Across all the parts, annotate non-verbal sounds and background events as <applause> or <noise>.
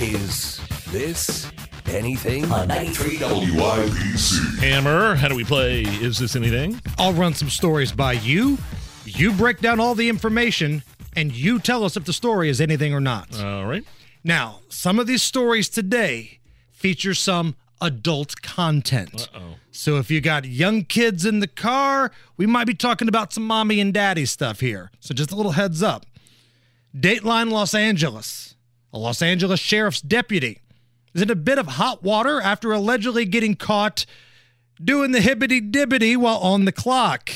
Is This Anything? On 93 WIBC. Hammer, how do we play Is This Anything? I'll run some stories by you. You break down all the information, and you tell us if the story is anything or not. All right. Now, some of these stories today feature some adult content. Uh-oh. So if you got young kids in the car, we might be talking about some mommy and daddy stuff here. So just a little heads up. Dateline Los Angeles. A Los Angeles sheriff's deputy is in a bit of hot water after allegedly getting caught doing the hibbity dibbity while on the clock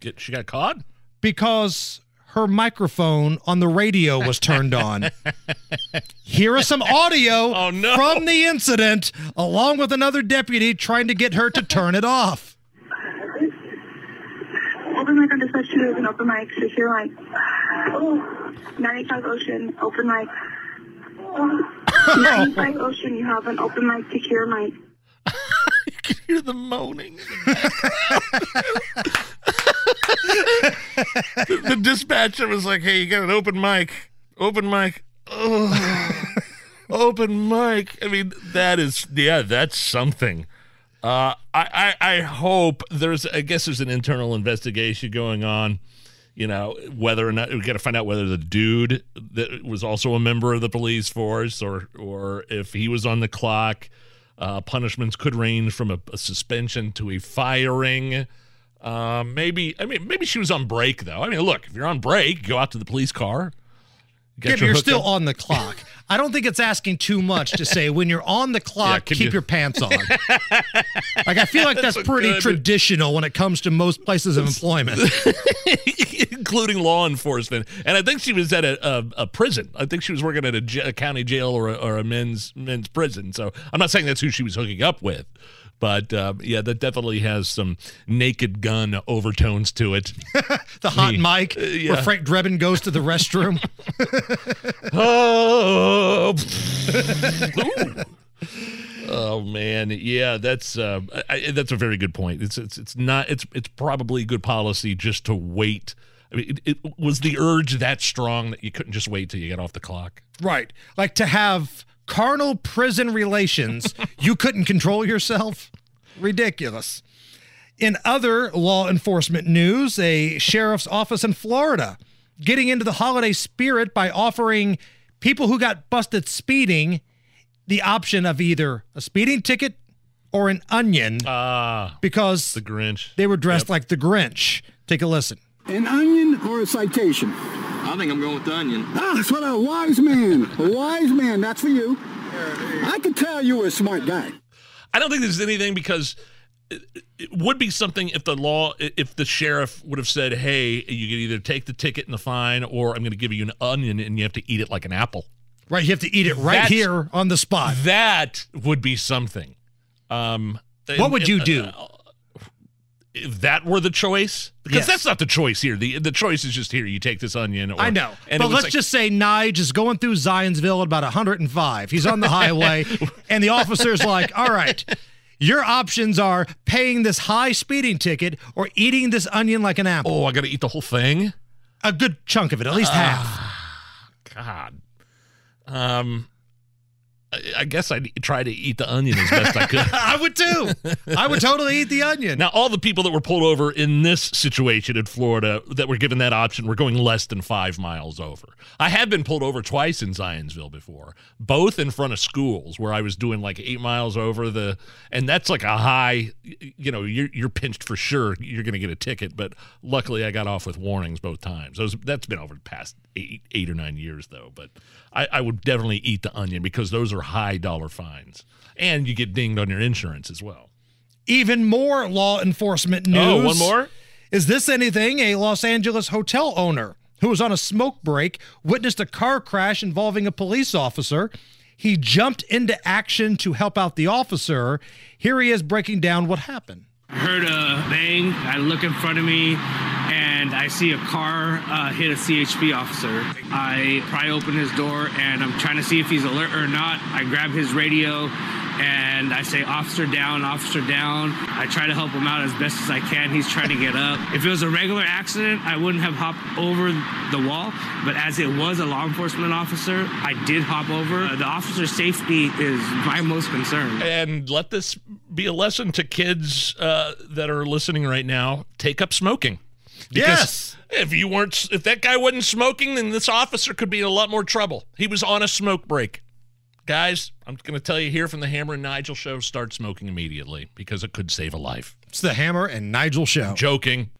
Get, she got caught? because her microphone on the radio was turned on. Here is some audio <laughs> Oh, no. from the incident, along with another deputy trying to get her to turn it off. Open mic on dispatch two is an open mic. Secure mic. 95 Ocean, open mic. 95 Ocean, you have an open mic. Secure mic. <laughs> You can hear the moaning. <laughs> the, the dispatcher was like, hey, you got an open mic. Open mic. Oh, open mic. I mean, that is, yeah, that's something. Uh, I, I, I hope there's, I guess there's an internal investigation going on. You know, whether or not we got to find out whether the dude that was also a member of the police force or, or if he was on the clock. Uh, punishments could range from a, a suspension to a firing. Um, maybe, I mean, maybe she was on break though. I mean, look, if you're on break, go out to the police car. Yeah, Get but you're still up. on the clock. <laughs> I don't think it's asking too much to say when you're on the <laughs> clock, can keep you- your pants on. <laughs> like I feel like that's, That's pretty good- traditional when it comes to most places of employment. <laughs> including law enforcement. And I think she was at a, a, a prison. I think she was working at a, j- a county jail or a, or a men's men's prison. So I'm not saying that's who she was hooking up with, but uh, yeah, that definitely has some naked gun overtones to it. <laughs> The hot Me. mic yeah. where Frank Drebin goes to the restroom. <laughs> oh, oh man, yeah, that's uh, I, that's a very good point. It's it's it's not it's it's probably good policy just to wait. I mean, it, it was the urge that strong that you couldn't just wait till you get off the clock. Right. Like to have carnal prison relations, <laughs> you couldn't control yourself? Ridiculous. In other law enforcement news, a sheriff's office in Florida getting into the holiday spirit by offering people who got busted speeding the option of either a speeding ticket or an onion Ah, because the Grinch. they were dressed like the Grinch. Take a listen. An onion or a citation? I think I'm going with the onion. Ah, that's what a wise man. A wise man. That's for you. I could tell you were a smart guy. I don't think there's anything because it, it would be something if the law, if the sheriff would have said, "Hey, you can either take the ticket and the fine, or I'm going to give you an onion and you have to eat it like an apple." Right, you have to eat it right That's- here on the spot. That would be something. Um, What would you do? uh, if that were the choice, because Yes. that's not the choice here. the The choice is just here. You take this onion. Or, I know. but let's like- just say Nige is going through Zionsville at about 105. He's on the <laughs> highway, and the officer's like, all right, your options are paying this high speeding ticket or eating this onion like an apple. Oh, I got to eat the whole thing. A good chunk of it, at least half. God. Um, I, guess I'd try to eat the onion as best I could. <laughs> I would too. I would totally eat the onion. Now, all the people that were pulled over in this situation in Florida that were given that option were going less than five miles over. I have been pulled over twice in Zionsville before, both in front of schools where I was doing like eight miles over the, and that's like a high, you know, you're, you're pinched for sure. You're going to get a ticket, but luckily I got off with warnings both times. Those, that's been over the past eight, eight or nine years though, but I, I would definitely eat the onion because those are high dollar fines. And you get dinged on your insurance as well. Even more law enforcement oh, news. Oh, one more? Is this anything? A Los Angeles hotel owner who was on a smoke break witnessed a car crash involving a police officer. He jumped into action to help out the officer. Here he is breaking down what happened. I heard a bang. I look in front of me and I see a car uh, hit a CHP officer. I pry open his door and I'm trying to see if he's alert or not. I grab his radio and I say, Officer down, officer down. I try to help him out as best as I can. He's trying to get up. If it was a regular accident, I wouldn't have hopped over the wall. But as it was a law enforcement officer, I did hop over. Uh, the officer's safety is my most concern. And let this be a lesson to kids uh, that are listening right now take up smoking. Yes. If you weren't, if that guy wasn't smoking, then this officer could be in a lot more trouble. He was on a smoke break. Guys, I'm going to tell you here from the Hammer and Nigel show start smoking immediately because it could save a life. It's the Hammer and Nigel show. Joking.